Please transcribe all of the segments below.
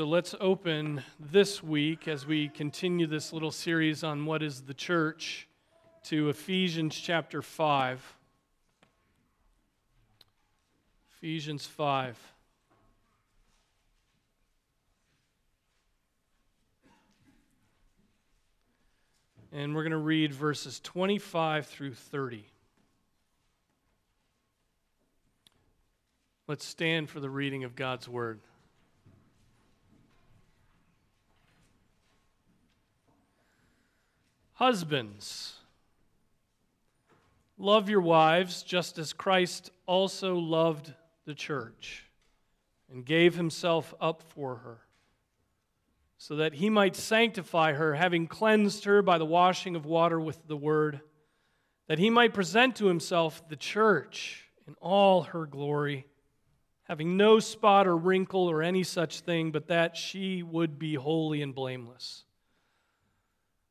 So let's open this week as we continue this little series on what is the church to Ephesians chapter 5. Ephesians 5. And we're going to read verses 25 through 30. Let's stand for the reading of God's word. Husbands, love your wives just as Christ also loved the church and gave himself up for her, so that he might sanctify her, having cleansed her by the washing of water with the word, that he might present to himself the church in all her glory, having no spot or wrinkle or any such thing, but that she would be holy and blameless.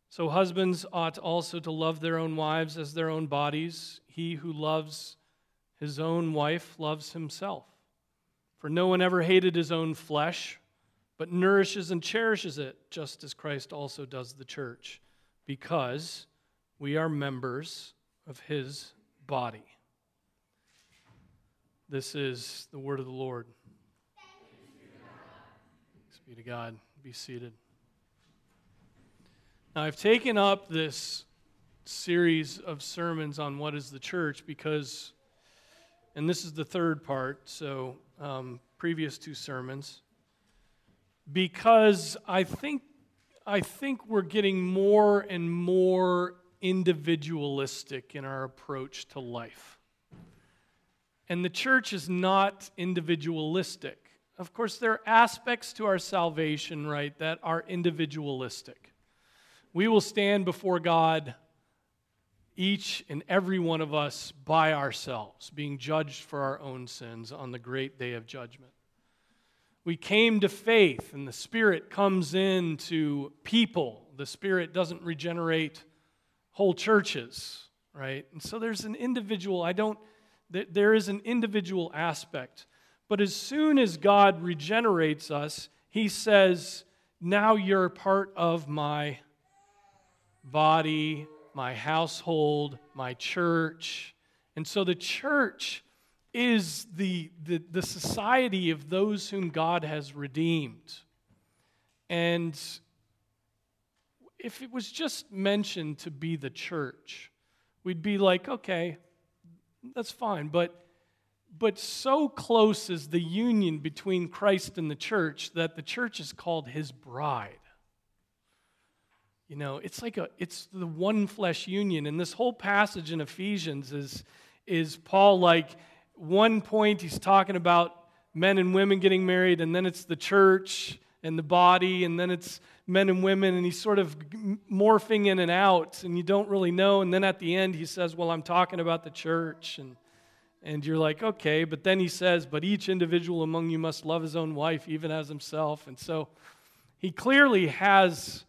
So husbands ought also to love their own wives as their own bodies. He who loves his own wife loves himself. For no one ever hated his own flesh, but nourishes and cherishes it, just as Christ also does the church, because we are members of his body. This is the word of the Lord. Thanks be to God. Be seated. Now, I've taken up this series of sermons on what is the church because, and this is the third part, so um, previous two sermons, because I think, I think we're getting more and more individualistic in our approach to life. And the church is not individualistic. Of course, there are aspects to our salvation, right, that are individualistic we will stand before God, each and every one of us, by ourselves, being judged for our own sins on the great day of judgment. We came to faith, and the Spirit comes in to people. The Spirit doesn't regenerate whole churches, right? And so there's an individual, I don't, there is an individual aspect. But as soon as God regenerates us, He says, Now you're part of my body, my household, my church. And so the church is the, the, the society of those whom God has redeemed. And if it was just mentioned to be the church, we'd be like, okay, that's fine. But, but so close is the union between Christ and the church that the church is called his bride. You know, it's like a it's the one flesh union. And this whole passage in Ephesians is is Paul like one point he's talking about men and women getting married, and then it's the church and the body, and then it's men and women, and he's sort of morphing in and out, and you don't really know. And then at the end, he says, Well, I'm talking about the church. And, and you're like, Okay. But then he says, But each individual among you must love his own wife, even as himself. And so he clearly has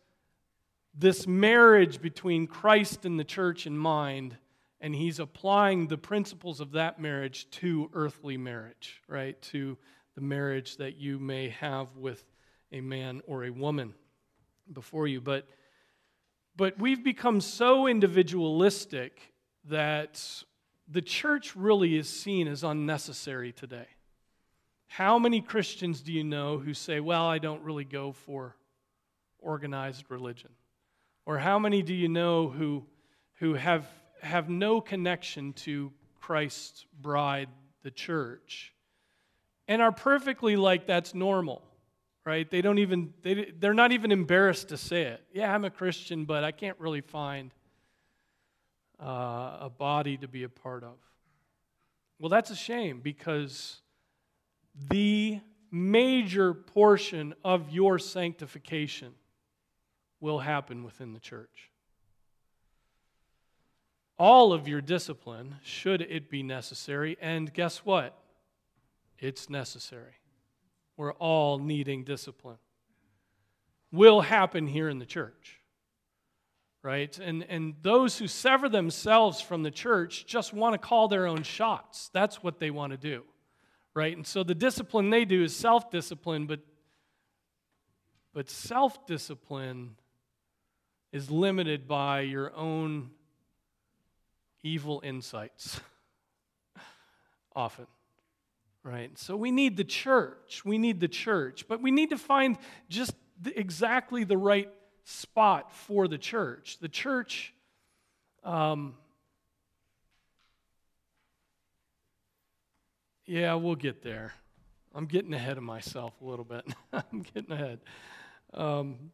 this marriage between Christ and the church in mind, and he's applying the principles of that marriage to earthly marriage, right? To the marriage that you may have with a man or a woman before you. But, but we've become so individualistic that the church really is seen as unnecessary today. How many Christians do you know who say, Well, I don't really go for organized religion? Or how many do you know who, who have, have no connection to Christ's bride, the church, and are perfectly like that's normal, right? They don't even, they, they're not even embarrassed to say it. Yeah, I'm a Christian, but I can't really find uh, a body to be a part of. Well, that's a shame because the major portion of your sanctification will happen within the church. All of your discipline, should it be necessary, and guess what? It's necessary. We're all needing discipline. Will happen here in the church. Right? And, and those who sever themselves from the church just want to call their own shots. That's what they want to do. Right? And so the discipline they do is self discipline, but But self discipline is limited by your own evil insights, often. Right? So we need the church. We need the church. But we need to find just exactly the right spot for the church. The church. Um, yeah, we'll get there. I'm getting ahead of myself a little bit. I'm getting ahead. Um,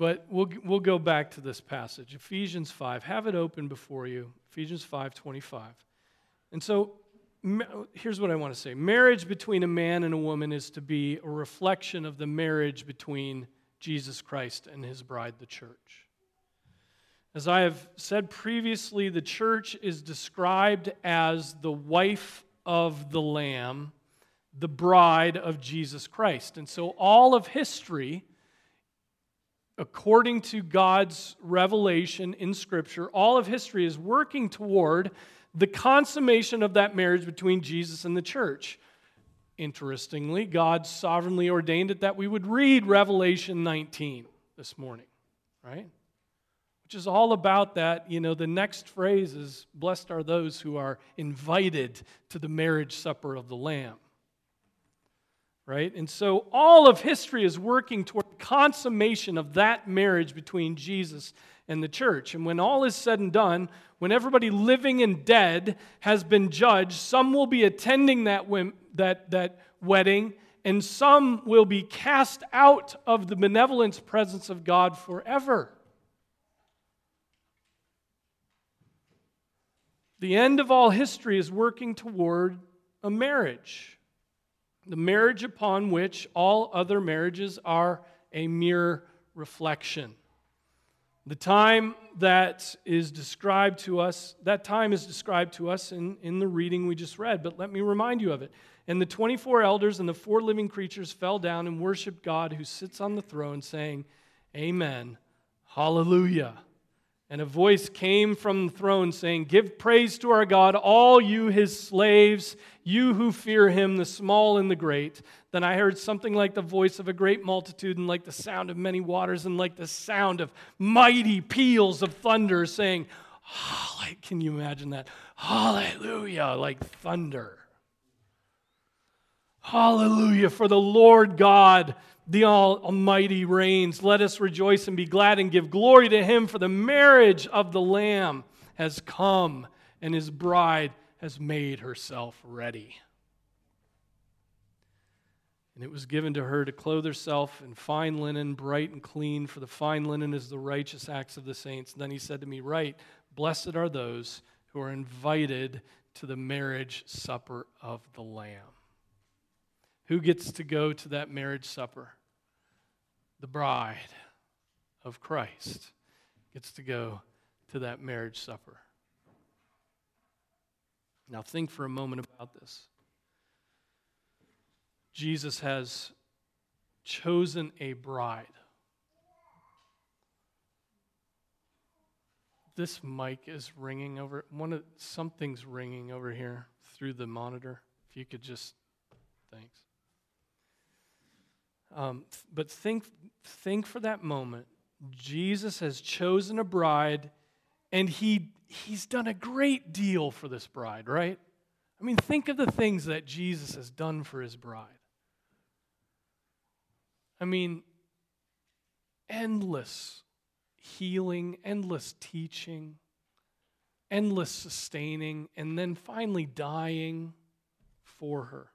but we'll, we'll go back to this passage, Ephesians 5. Have it open before you, Ephesians 5 25. And so here's what I want to say marriage between a man and a woman is to be a reflection of the marriage between Jesus Christ and his bride, the church. As I have said previously, the church is described as the wife of the Lamb, the bride of Jesus Christ. And so all of history, according to God's revelation in Scripture, all of history is working toward the consummation of that marriage between Jesus and the church. Interestingly, God sovereignly ordained it that we would read Revelation 19 this morning, right? Which is all about that. You know, the next phrase is Blessed are those who are invited to the marriage supper of the Lamb. Right? And so all of history is working toward consummation of that marriage between Jesus and the church. And when all is said and done, when everybody living and dead has been judged, some will be attending that, that, that wedding, and some will be cast out of the benevolent presence of God forever. The end of all history is working toward a marriage, the marriage upon which all other marriages are a mere reflection. The time that is described to us, that time is described to us in, in the reading we just read, but let me remind you of it. And the 24 elders and the four living creatures fell down and worshiped God who sits on the throne, saying, Amen, Hallelujah. And a voice came from the throne saying, Give praise to our God, all you his slaves, you who fear him, the small and the great. Then I heard something like the voice of a great multitude, and like the sound of many waters, and like the sound of mighty peals of thunder, saying, oh, like, Can you imagine that? Hallelujah, like thunder. Hallelujah, for the Lord God the Almighty reigns. Let us rejoice and be glad and give glory to Him, for the marriage of the Lamb has come, and His bride has made herself ready. And it was given to her to clothe herself in fine linen, bright and clean, for the fine linen is the righteous acts of the saints. And then he said to me, Right, blessed are those who are invited to the marriage supper of the Lamb. Who gets to go to that marriage supper? The bride of Christ gets to go to that marriage supper. Now, think for a moment about this. Jesus has chosen a bride. This mic is ringing over. One of something's ringing over here through the monitor. If you could just, thanks. Um, but think, think for that moment. Jesus has chosen a bride, and he, he's done a great deal for this bride, right? I mean, think of the things that Jesus has done for his bride. I mean, endless healing, endless teaching, endless sustaining, and then finally dying for her.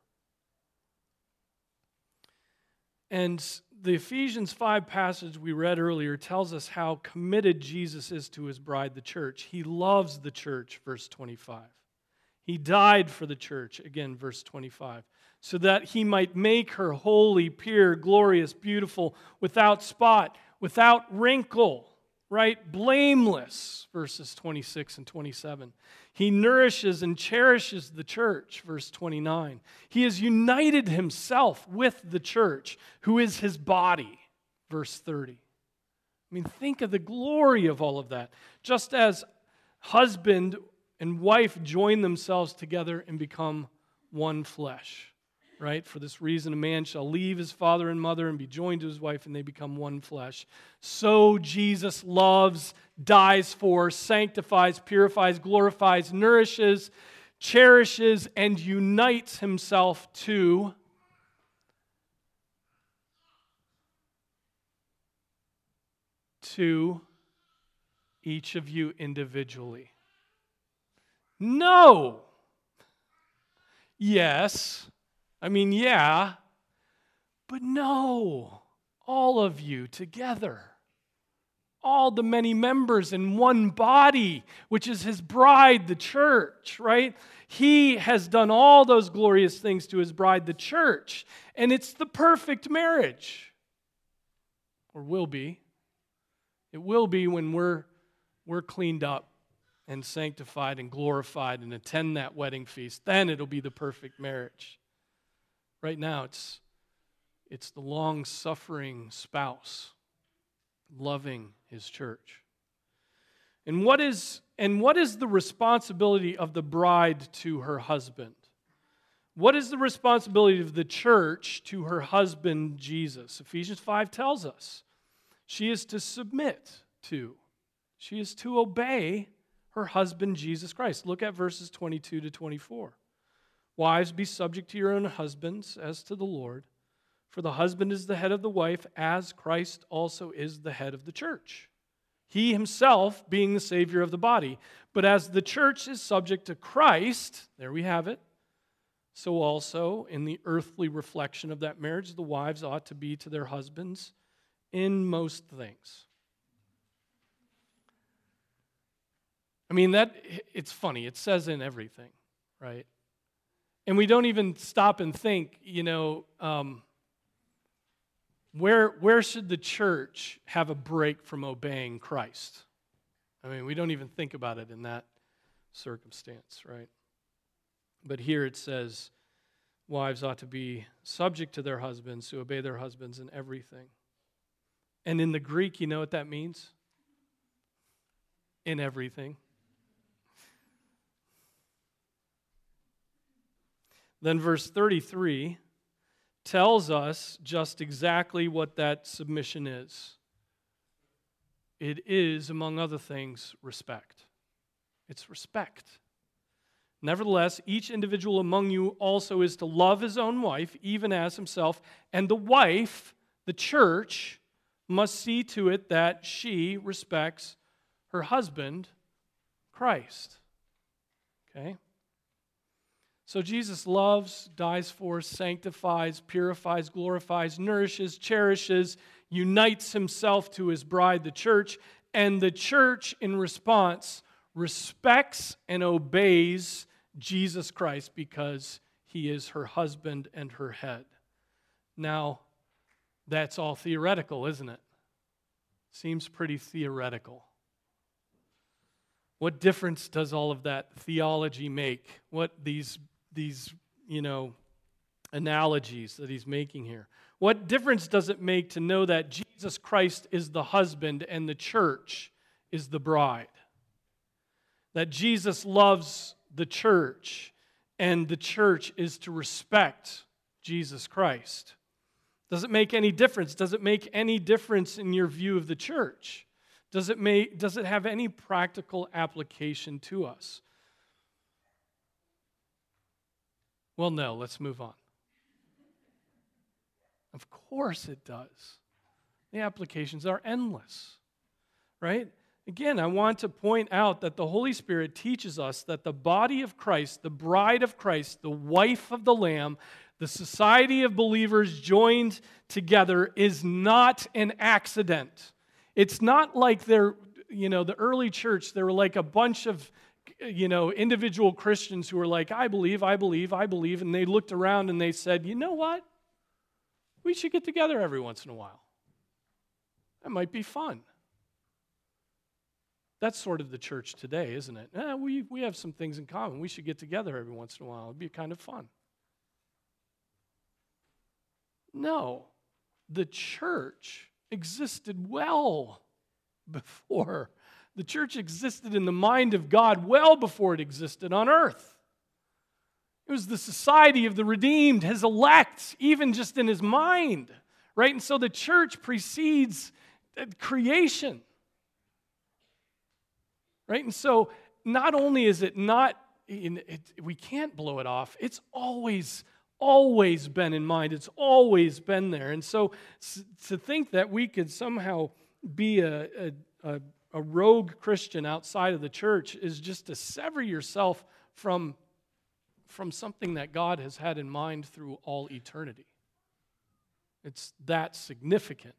And the Ephesians 5 passage we read earlier tells us how committed Jesus is to his bride, the church. He loves the church, verse 25. He died for the church, again, verse 25, so that he might make her holy, pure, glorious, beautiful, without spot, without wrinkle right? Blameless, verses 26 and 27. He nourishes and cherishes the church, verse 29. He has united himself with the church, who is his body, verse 30. I mean, think of the glory of all of that. Just as husband and wife join themselves together and become one flesh. Right? For this reason, a man shall leave his father and mother and be joined to his wife, and they become one flesh. So Jesus loves, dies for, sanctifies, purifies, glorifies, nourishes, cherishes, and unites himself to. To each of you individually. No. Yes. I mean, yeah. But no. All of you together. All the many members in one body, which is his bride, the church, right? He has done all those glorious things to his bride, the church. And it's the perfect marriage. Or will be. It will be when we're, we're cleaned up and sanctified and glorified and attend that wedding feast, then it'll be the perfect marriage. Right now, it's, it's the long suffering spouse loving his church. And what, is, and what is the responsibility of the bride to her husband? What is the responsibility of the church to her husband, Jesus? Ephesians 5 tells us she is to submit to, she is to obey her husband, Jesus Christ. Look at verses 22 to 24. Wives, be subject to your own husbands as to the Lord. For the husband is the head of the wife, as Christ also is the head of the church. He himself being the Savior of the body. But as the church is subject to Christ, there we have it, so also in the earthly reflection of that marriage, the wives ought to be to their husbands in most things. I mean, that it's funny. It says in everything, right? And we don't even stop and think, you know, um, where, where should the church have a break from obeying Christ? I mean, we don't even think about it in that circumstance, right? But here it says, wives ought to be subject to their husbands, to obey their husbands in everything. And in the Greek, you know what that means? In everything. Then, verse 33 tells us just exactly what that submission is. It is, among other things, respect. It's respect. Nevertheless, each individual among you also is to love his own wife, even as himself, and the wife, the church, must see to it that she respects her husband, Christ. Okay? So Jesus loves, dies for, sanctifies, purifies, glorifies, nourishes, cherishes, unites himself to his bride, the church, and the church, in response, respects and obeys Jesus Christ because he is her husband and her head. Now, that's all theoretical, isn't it? Seems pretty theoretical. What difference does all of that theology make? What these these, you know, analogies that he's making here. What difference does it make to know that Jesus Christ is the husband and the church is the bride? That Jesus loves the church and the church is to respect Jesus Christ. Does it make any difference? Does it make any difference in your view of the church? Does it, make, does it have any practical application to us? Well, no, let's move on. Of course it does. The applications are endless, right? Again, I want to point out that the Holy Spirit teaches us that the body of Christ, the bride of Christ, the wife of the Lamb, the society of believers joined together is not an accident. It's not like they're, you know, the early church, there were like a bunch of you know, individual Christians who were like, I believe, I believe, I believe, and they looked around and they said, you know what? We should get together every once in a while. That might be fun. That's sort of the church today, isn't it? Eh, we, we have some things in common. We should get together every once in a while. It'd be kind of fun. No, the church existed well before the church existed in the mind of God well before it existed on earth. It was the society of the redeemed, his elect, even just in his mind, right? And so the church precedes creation, right? And so not only is it not, it, we can't blow it off, it's always, always been in mind. It's always been there. And so to think that we could somehow be a, a, a, a rogue Christian outside of the church is just to sever yourself from from something that God has had in mind through all eternity. It's that significant.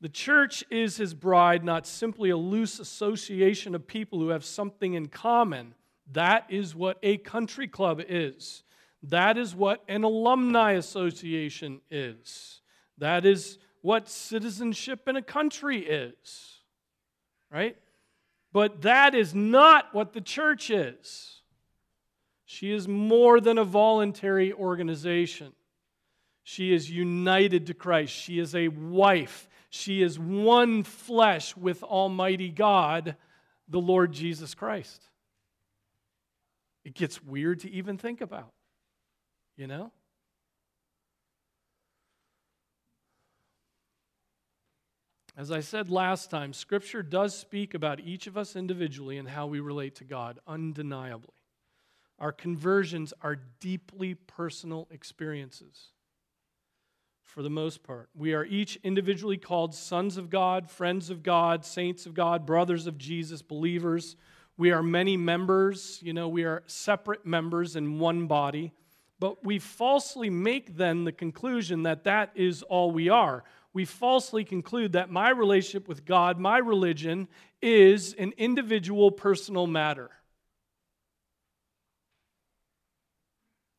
The church is his bride, not simply a loose association of people who have something in common. That is what a country club is. That is what an alumni association is. That is what citizenship in a country is. Right? But that is not what the church is. She is more than a voluntary organization. She is united to Christ. She is a wife. She is one flesh with Almighty God, the Lord Jesus Christ. It gets weird to even think about, you know? As I said last time, Scripture does speak about each of us individually and how we relate to God, undeniably. Our conversions are deeply personal experiences for the most part. We are each individually called sons of God, friends of God, saints of God, brothers of Jesus, believers. We are many members, you know, we are separate members in one body, but we falsely make then the conclusion that that is all we are we falsely conclude that my relationship with God, my religion, is an individual personal matter.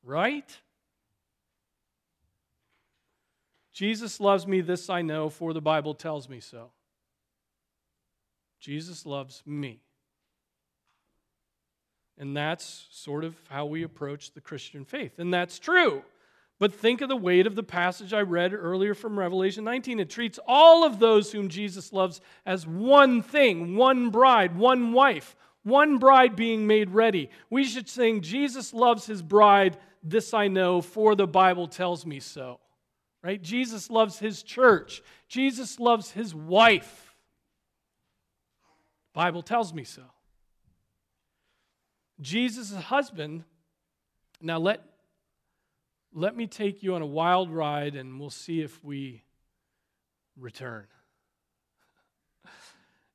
Right? Jesus loves me, this I know, for the Bible tells me so. Jesus loves me. And that's sort of how we approach the Christian faith. And that's true. But think of the weight of the passage I read earlier from Revelation 19. It treats all of those whom Jesus loves as one thing, one bride, one wife, one bride being made ready. We should sing, Jesus loves his bride, this I know, for the Bible tells me so. Right? Jesus loves his church. Jesus loves his wife. Bible tells me so. Jesus' husband, now let let me take you on a wild ride and we'll see if we return.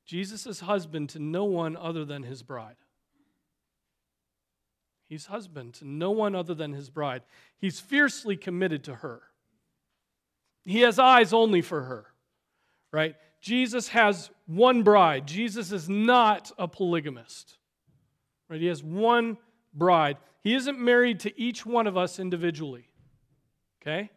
Jesus' is husband to no one other than his bride. He's husband to no one other than his bride. He's fiercely committed to her. He has eyes only for her, right? Jesus has one bride. Jesus is not a polygamist, right? He has one bride. He isn't married to each one of us individually. Okay?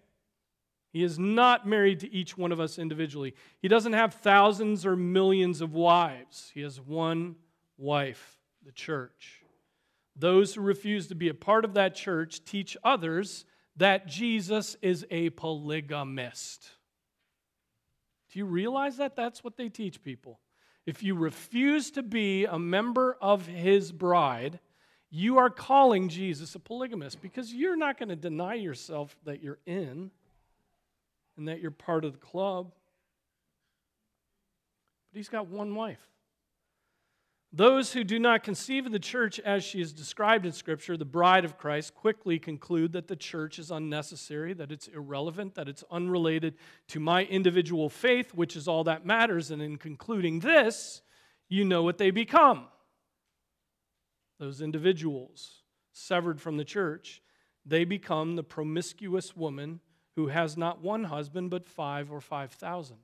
He is not married to each one of us individually. He doesn't have thousands or millions of wives. He has one wife, the church. Those who refuse to be a part of that church teach others that Jesus is a polygamist. Do you realize that? That's what they teach people. If you refuse to be a member of his bride, you are calling Jesus a polygamist because you're not going to deny yourself that you're in and that you're part of the club. But he's got one wife. Those who do not conceive of the church as she is described in Scripture, the bride of Christ, quickly conclude that the church is unnecessary, that it's irrelevant, that it's unrelated to my individual faith, which is all that matters. And in concluding this, you know what they become those individuals severed from the church, they become the promiscuous woman who has not one husband, but five or five thousand.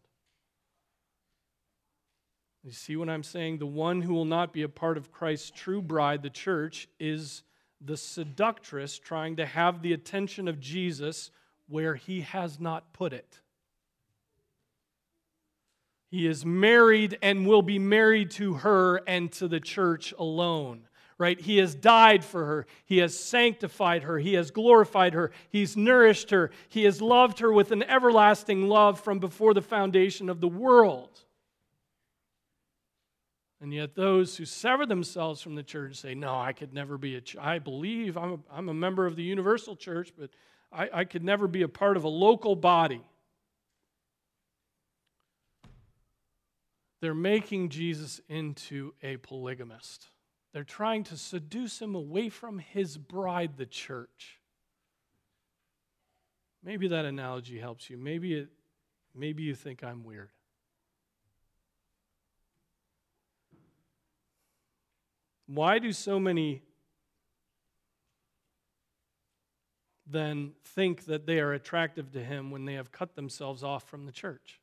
You see what I'm saying? The one who will not be a part of Christ's true bride, the church, is the seductress trying to have the attention of Jesus where he has not put it. He is married and will be married to her and to the church alone right? He has died for her. He has sanctified her. He has glorified her. He's nourished her. He has loved her with an everlasting love from before the foundation of the world. And yet, those who sever themselves from the church say, No, I could never be a ch- I believe I'm a, I'm a member of the universal church, but I, I could never be a part of a local body. They're making Jesus into a polygamist. They're trying to seduce him away from his bride, the church. Maybe that analogy helps you. Maybe, it, maybe you think I'm weird. Why do so many then think that they are attractive to him when they have cut themselves off from the church?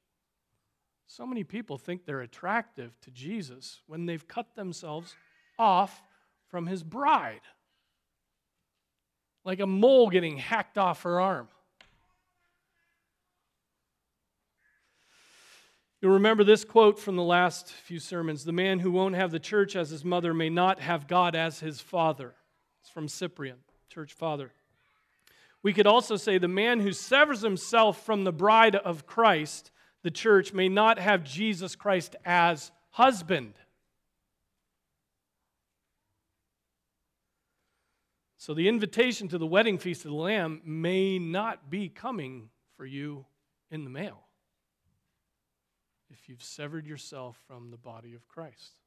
So many people think they're attractive to Jesus when they've cut themselves off from his bride. Like a mole getting hacked off her arm. You'll remember this quote from the last few sermons The man who won't have the church as his mother may not have God as his father. It's from Cyprian, church father. We could also say the man who severs himself from the bride of Christ, the church, may not have Jesus Christ as husband. So the invitation to the wedding feast of the Lamb may not be coming for you in the mail if you've severed yourself from the body of Christ.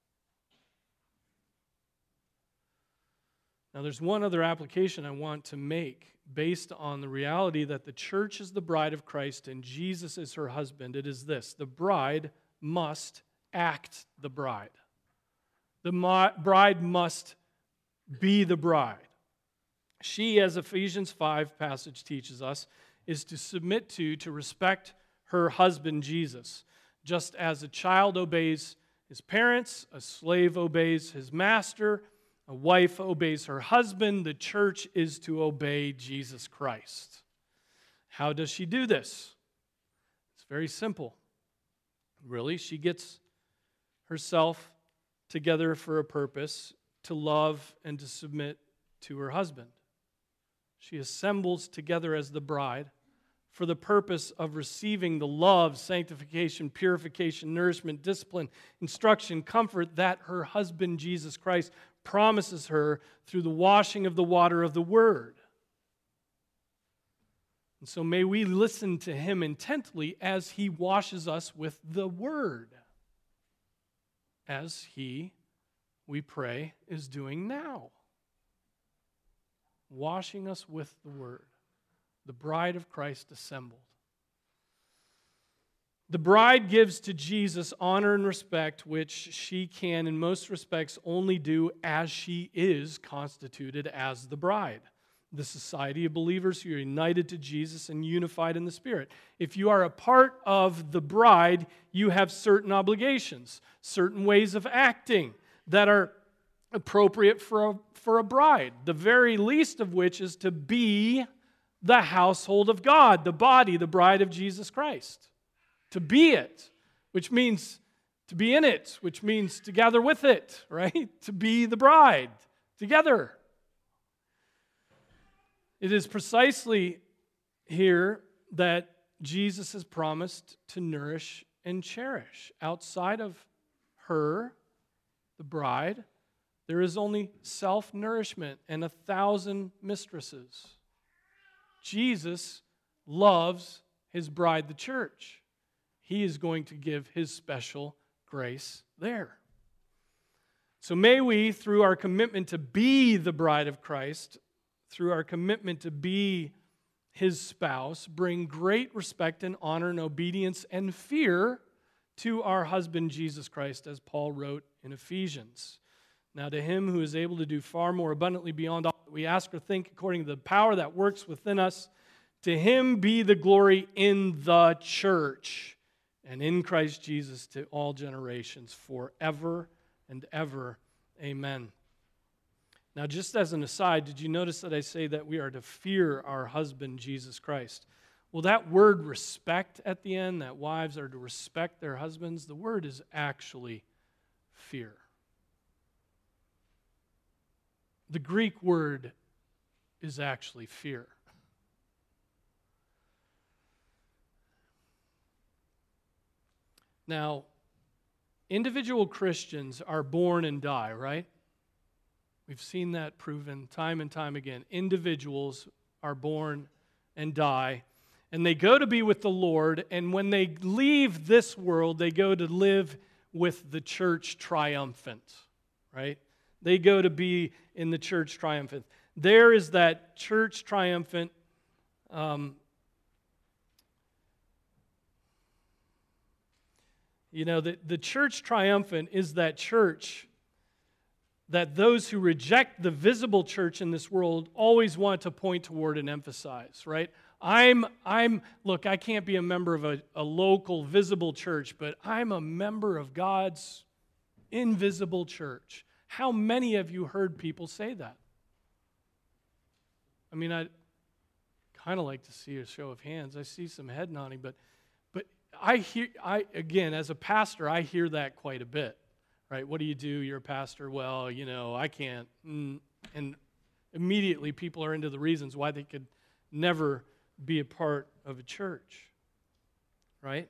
Now, there's one other application I want to make based on the reality that the church is the bride of Christ and Jesus is her husband. It is this the bride must act the bride, the bride must be the bride. She, as Ephesians 5 passage teaches us, is to submit to, to respect her husband Jesus. Just as a child obeys his parents, a slave obeys his master, a wife obeys her husband, the church is to obey Jesus Christ. How does she do this? It's very simple. Really, she gets herself together for a purpose to love and to submit to her husband. She assembles together as the bride for the purpose of receiving the love, sanctification, purification, nourishment, discipline, instruction, comfort that her husband, Jesus Christ, promises her through the washing of the water of the Word. And so may we listen to him intently as he washes us with the Word, as he, we pray, is doing now. Washing us with the Word the bride of Christ assembled. The bride gives to Jesus honor and respect, which she can, in most respects, only do as she is constituted as the bride. The society of believers who are united to Jesus and unified in the Spirit. If you are a part of the bride, you have certain obligations, certain ways of acting that are appropriate for a, for a bride, the very least of which is to be the household of God, the body, the bride of Jesus Christ. To be it, which means to be in it, which means to gather with it, right? To be the bride together. It is precisely here that Jesus has promised to nourish and cherish. Outside of her, the bride, there is only self nourishment and a thousand mistresses. Jesus loves his bride, the church. He is going to give his special grace there. So may we, through our commitment to be the bride of Christ, through our commitment to be his spouse, bring great respect and honor and obedience and fear to our husband Jesus Christ, as Paul wrote in Ephesians. Now, to him who is able to do far more abundantly beyond all that we ask or think, according to the power that works within us, to him be the glory in the church and in Christ Jesus to all generations, forever and ever. Amen. Now, just as an aside, did you notice that I say that we are to fear our husband, Jesus Christ? Well, that word respect at the end, that wives are to respect their husbands, the word is actually fear. The Greek word is actually fear. Now, individual Christians are born and die, right? We've seen that proven time and time again. Individuals are born and die, and they go to be with the Lord, and when they leave this world, they go to live with the church triumphant, right? They go to be in the church triumphant. There is that church triumphant um, You know, the, the church triumphant is that church that those who reject the visible church in this world always want to point toward and emphasize, right? I'm, I'm, look, I can't be a member of a, a local visible church, but I'm a member of God's invisible church. How many of you heard people say that? I mean, I kind of like to see a show of hands. I see some head nodding, but but I hear, I, again, as a pastor, I hear that quite a bit, right? What do you do? You're a pastor. Well, you know, I can't. Mm, and immediately people are into the reasons why they could never be a part of a church, right?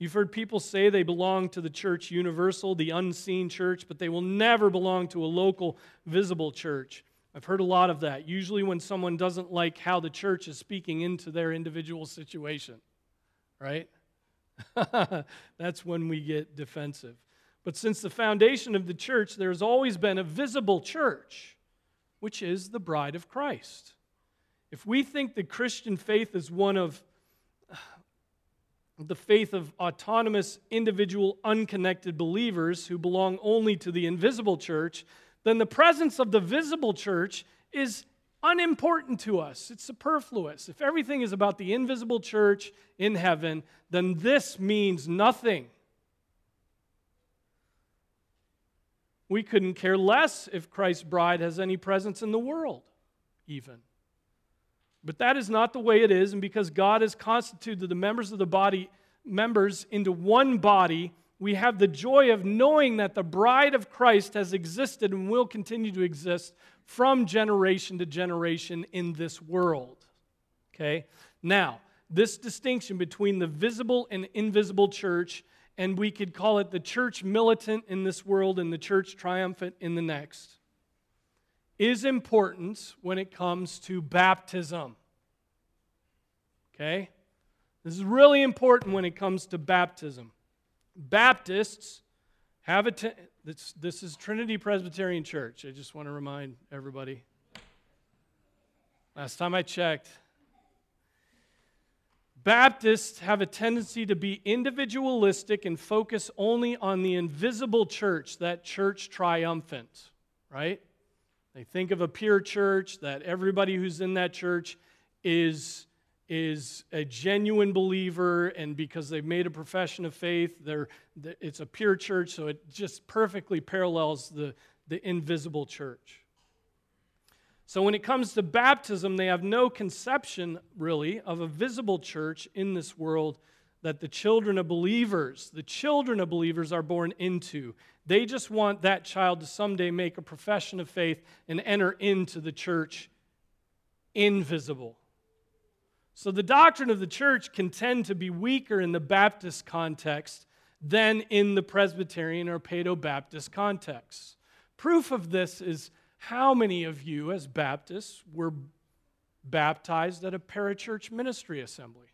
You've heard people say they belong to the church universal, the unseen church, but they will never belong to a local, visible church. I've heard a lot of that, usually when someone doesn't like how the church is speaking into their individual situation right? That's when we get defensive. But since the foundation of the church, there's always been a visible church, which is the bride of Christ. If we think the Christian faith is one of the faith of autonomous, individual, unconnected believers who belong only to the invisible church, then the presence of the visible church is unimportant to us. It's superfluous. If everything is about the invisible church in heaven, then this means nothing. We couldn't care less if Christ's bride has any presence in the world, even. But that is not the way it is, and because God has constituted the members of the body members into one body, we have the joy of knowing that the bride of Christ has existed and will continue to exist from generation to generation in this world. Okay? Now, this distinction between the visible and invisible church, and we could call it the church militant in this world and the church triumphant in the next, is important when it comes to baptism. Okay? This is really important when it comes to baptism. Baptists have a, this, this is Trinity Presbyterian Church. I just want to remind everybody. Last time I checked, Baptists have a tendency to be individualistic and focus only on the invisible church, that church triumphant, right? They think of a pure church, that everybody who's in that church is is a genuine believer, and because they've made a profession of faith, they're, it's a pure church, so it just perfectly parallels the, the invisible church. So when it comes to baptism, they have no conception, really, of a visible church in this world that the children of believers, the children of believers are born into. They just want that child to someday make a profession of faith and enter into the church invisible. So the doctrine of the church can tend to be weaker in the Baptist context than in the Presbyterian or Paedo Baptist context. Proof of this is how many of you, as Baptists, were baptized at a parachurch ministry assembly?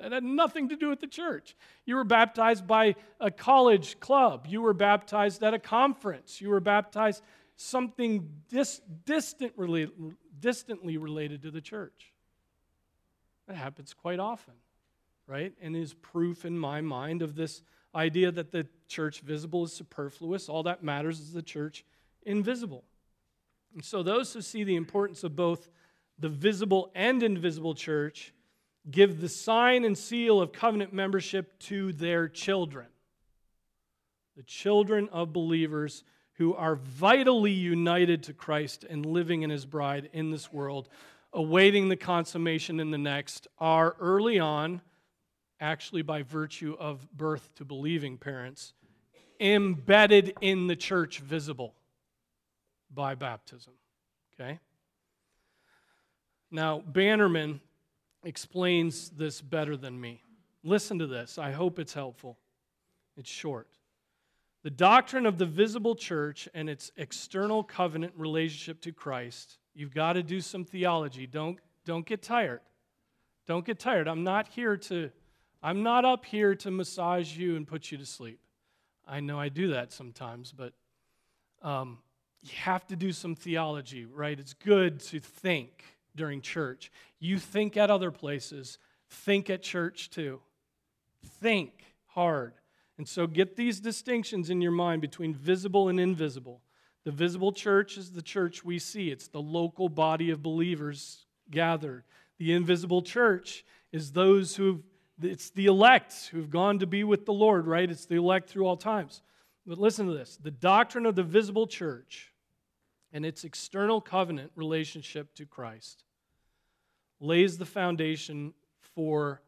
That had nothing to do with the church. You were baptized by a college club. You were baptized at a conference. You were baptized something dis- distant distantly related to the church. That happens quite often, right? And is proof in my mind of this idea that the church visible is superfluous. All that matters is the church invisible. And so, those who see the importance of both the visible and invisible church give the sign and seal of covenant membership to their children. The children of believers who are vitally united to Christ and living in his bride in this world awaiting the consummation in the next are early on, actually by virtue of birth to believing parents, embedded in the church visible by baptism. Okay? Now, Bannerman explains this better than me. Listen to this. I hope it's helpful. It's short. The doctrine of the visible church and its external covenant relationship to Christ. You've got to do some theology. Don't, don't get tired. Don't get tired. I'm not here to, I'm not up here to massage you and put you to sleep. I know I do that sometimes, but um, you have to do some theology, right? It's good to think during church. You think at other places, think at church too. Think hard. And so get these distinctions in your mind between visible and invisible. The visible church is the church we see, it's the local body of believers gathered. The invisible church is those who it's the elect who've gone to be with the Lord, right? It's the elect through all times. But listen to this the doctrine of the visible church and its external covenant relationship to Christ lays the foundation for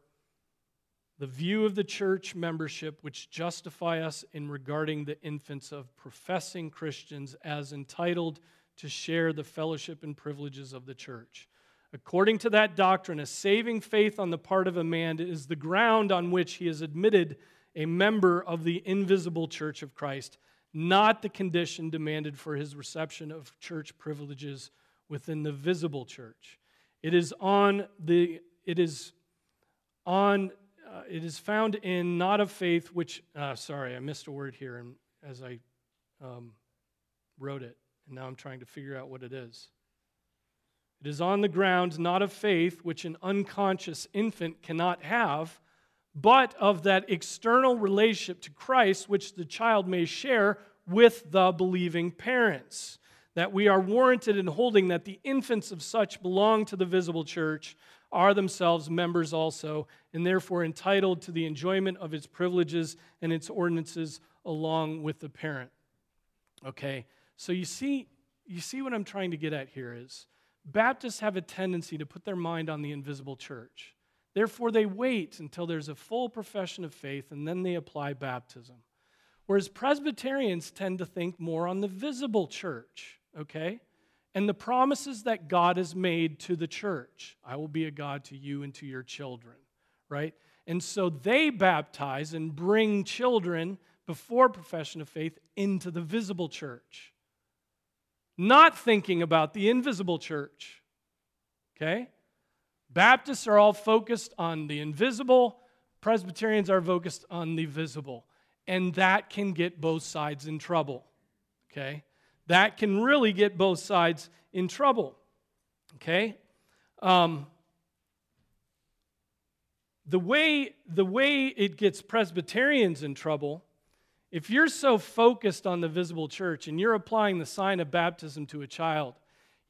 the view of the church membership which justify us in regarding the infants of professing Christians as entitled to share the fellowship and privileges of the church. According to that doctrine, a saving faith on the part of a man is the ground on which he is admitted a member of the invisible church of Christ, not the condition demanded for his reception of church privileges within the visible church. It is on the it is on uh, it is found in not of faith, which, uh, sorry, I missed a word here and as I um, wrote it, and now I'm trying to figure out what it is. It is on the ground not of faith, which an unconscious infant cannot have, but of that external relationship to Christ, which the child may share with the believing parents. That we are warranted in holding that the infants of such belong to the visible church are themselves members also, and therefore entitled to the enjoyment of its privileges and its ordinances along with the parent. Okay, so you see, you see what I'm trying to get at here is Baptists have a tendency to put their mind on the invisible church. Therefore, they wait until there's a full profession of faith and then they apply baptism. Whereas Presbyterians tend to think more on the visible church, okay? and the promises that God has made to the church. I will be a God to you and to your children, right? And so they baptize and bring children before profession of faith into the visible church, not thinking about the invisible church. Okay? Baptists are all focused on the invisible, Presbyterians are focused on the visible. And that can get both sides in trouble. Okay? that can really get both sides in trouble. Okay? Um, the, way, the way it gets Presbyterians in trouble, if you're so focused on the visible church and you're applying the sign of baptism to a child,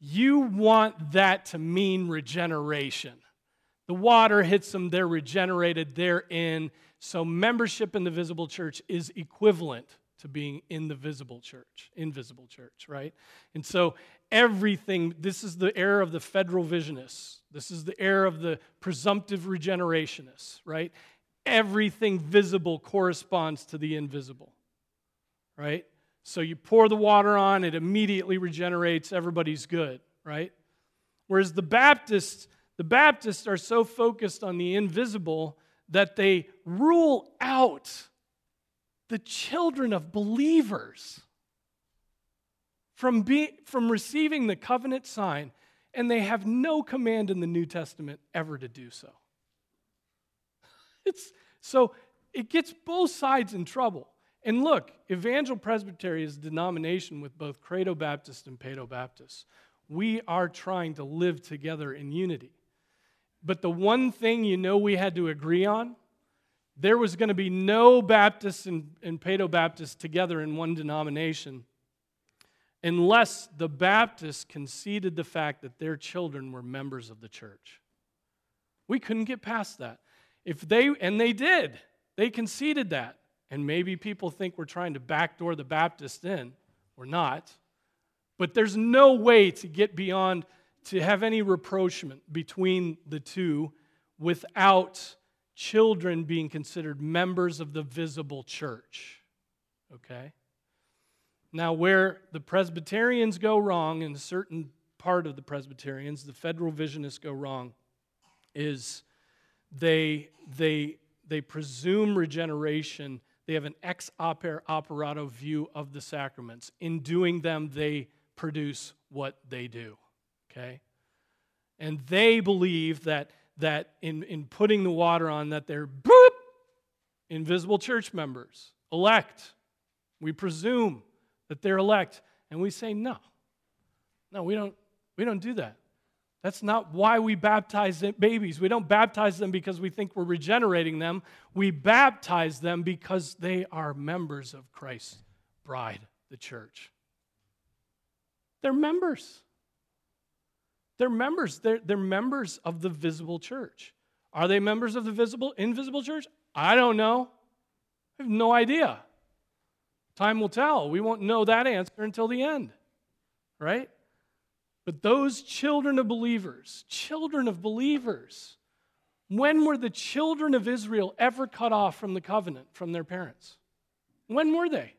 you want that to mean regeneration. The water hits them, they're regenerated, they're in. So, membership in the visible church is equivalent to being in the visible church, invisible church, right? And so everything, this is the era of the federal visionists. This is the era of the presumptive regenerationists, right? Everything visible corresponds to the invisible, right? So you pour the water on, it immediately regenerates, everybody's good, right? Whereas the Baptists, the Baptists are so focused on the invisible that they rule out the children of believers from, be, from receiving the covenant sign, and they have no command in the New Testament ever to do so. It's, so it gets both sides in trouble. And look, Evangel Presbytery is a denomination with both Credo Baptist and Paedo Baptist. We are trying to live together in unity. But the one thing you know we had to agree on there was going to be no Baptists and, and Paedo Baptists together in one denomination unless the Baptists conceded the fact that their children were members of the church. We couldn't get past that. If they, and they did, they conceded that. And maybe people think we're trying to backdoor the Baptists in. We're not. But there's no way to get beyond, to have any rapprochement between the two without children being considered members of the visible church. Okay? Now, where the Presbyterians go wrong, and a certain part of the Presbyterians, the federal visionists go wrong, is they, they, they presume regeneration they have an ex opere operato view of the sacraments. In doing them, they produce what they do. Okay? And they believe that, that in, in putting the water on, that they're boop, invisible church members, elect. We presume that they're elect. And we say, no. No, we don't, we don't do that. That's not why we baptize babies. We don't baptize them because we think we're regenerating them. We baptize them because they are members of Christ's bride, the church. They're members. They're members. They're, they're members of the visible church. Are they members of the visible, invisible church? I don't know. I have no idea. Time will tell. We won't know that answer until the end, right? But those children of believers, children of believers, when were the children of Israel ever cut off from the covenant from their parents? When were they?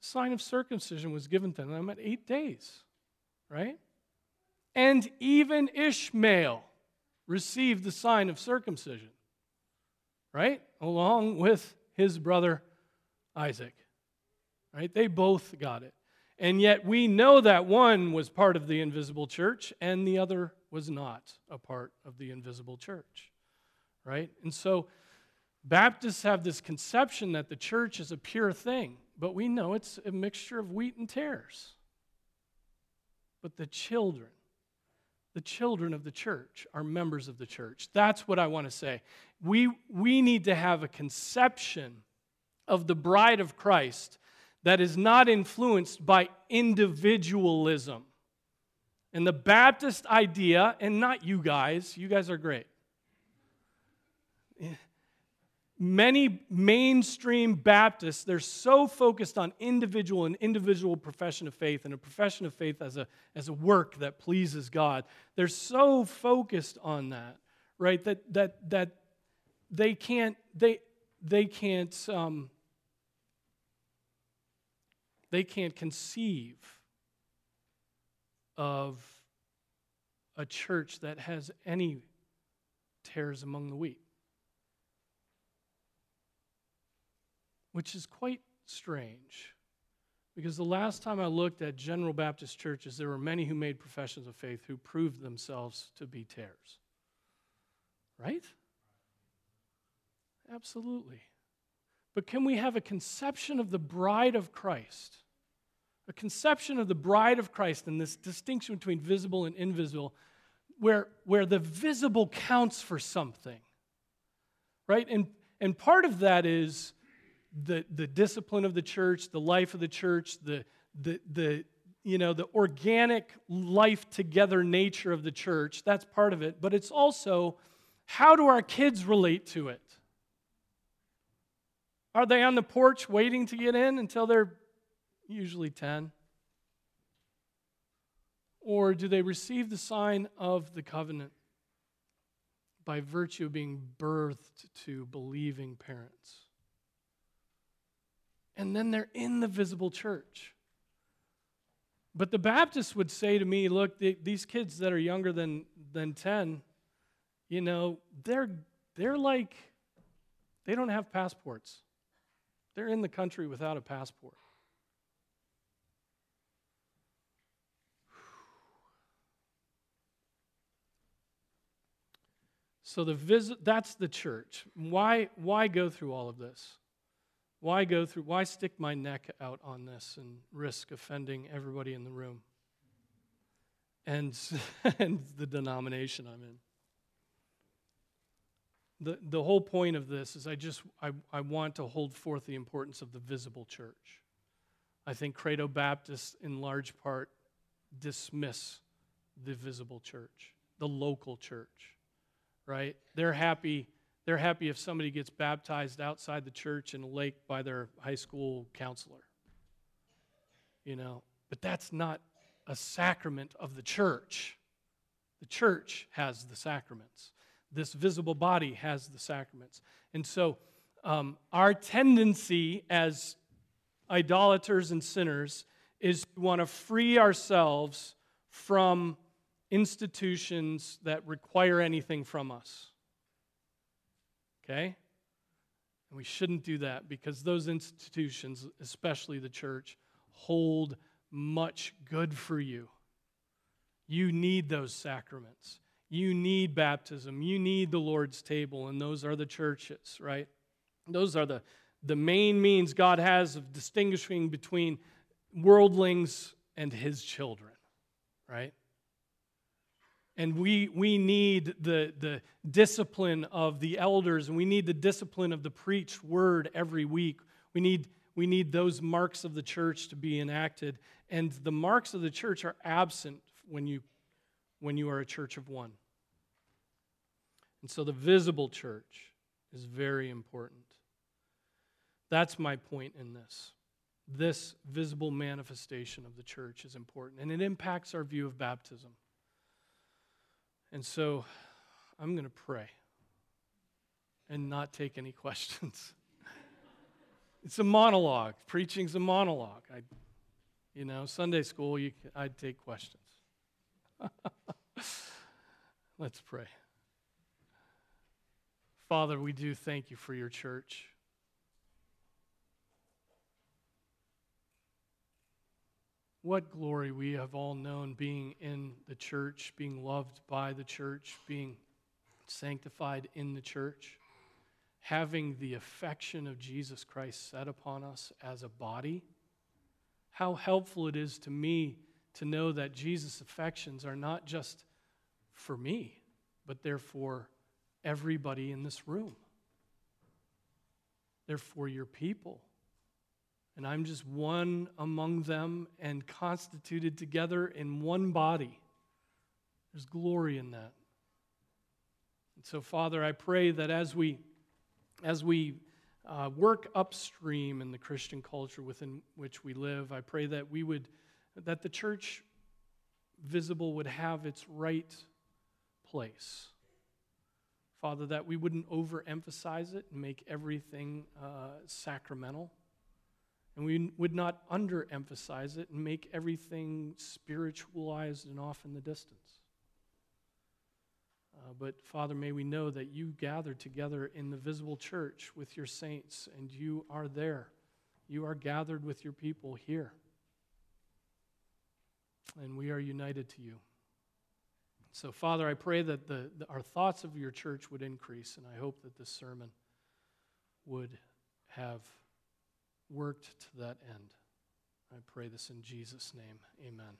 The sign of circumcision was given to them at eight days, right? And even Ishmael received the sign of circumcision, right? Along with his brother Isaac right? They both got it. And yet we know that one was part of the invisible church and the other was not a part of the invisible church, right? And so Baptists have this conception that the church is a pure thing, but we know it's a mixture of wheat and tares. But the children, the children of the church are members of the church. That's what I want to say. We, we need to have a conception of the bride of Christ that is not influenced by individualism. And the Baptist idea, and not you guys, you guys are great. Many mainstream Baptists, they're so focused on individual and individual profession of faith and a profession of faith as a, as a work that pleases God. They're so focused on that, right? That, that, that they can't, they, they can't um, they can't conceive of a church that has any tares among the wheat, which is quite strange. Because the last time I looked at General Baptist churches, there were many who made professions of faith who proved themselves to be tares. Right? Absolutely. But can we have a conception of the bride of Christ? A conception of the bride of Christ and this distinction between visible and invisible, where, where the visible counts for something. Right? And, and part of that is the, the discipline of the church, the life of the church, the, the, the, you know, the organic life together nature of the church. That's part of it. But it's also how do our kids relate to it? Are they on the porch waiting to get in until they're usually 10? Or do they receive the sign of the covenant by virtue of being birthed to believing parents? And then they're in the visible church. But the Baptists would say to me, look, the, these kids that are younger than, than 10, you know, they're, they're like, they don't have passports. They're in the country without a passport. So the visit, that's the church. Why, why go through all of this? Why go through, why stick my neck out on this and risk offending everybody in the room? And, and the denomination I'm in the, the whole point of this is I just I, I want to hold forth the importance of the visible church. I think Credo Baptists, in large part, dismiss the visible church, the local church, right? They're happy. They're happy if somebody gets baptized outside the church in a lake by their high school counselor. You know, but that's not a sacrament of the church. The church has the sacraments this visible body has the sacraments. And so, um, our tendency as idolaters and sinners is to want to free ourselves from institutions that require anything from us. Okay? And we shouldn't do that because those institutions, especially the church, hold much good for you. You need those sacraments. You need baptism. You need the Lord's table, and those are the churches, right? Those are the, the main means God has of distinguishing between worldlings and his children, right? And we, we need the, the discipline of the elders, and we need the discipline of the preached word every week. We need, we need those marks of the church to be enacted. And the marks of the church are absent when you, when you are a church of one. And so the visible church is very important. That's my point in this. This visible manifestation of the church is important, and it impacts our view of baptism. And so I'm going to pray and not take any questions. it's a monologue. Preaching's a monologue. I, you know, Sunday school, you, I'd take questions. Let's pray. Father, we do thank you for your church. What glory we have all known being in the church, being loved by the church, being sanctified in the church, having the affection of Jesus Christ set upon us as a body. How helpful it is to me to know that Jesus' affections are not just for me, but they're for everybody in this room. They're for your people and I'm just one among them and constituted together in one body. There's glory in that. And so, Father, I pray that as we, as we uh, work upstream in the Christian culture within which we live, I pray that we would, that the church visible would have its right place. Father, that we wouldn't overemphasize it and make everything uh, sacramental and we would not underemphasize it and make everything spiritualized and off in the distance. Uh, but Father, may we know that you gather together in the visible church with your saints, and you are there. You are gathered with your people here. And we are united to you. So, Father, I pray that the, the, our thoughts of your church would increase, and I hope that this sermon would have worked to that end. I pray this in Jesus' name. Amen.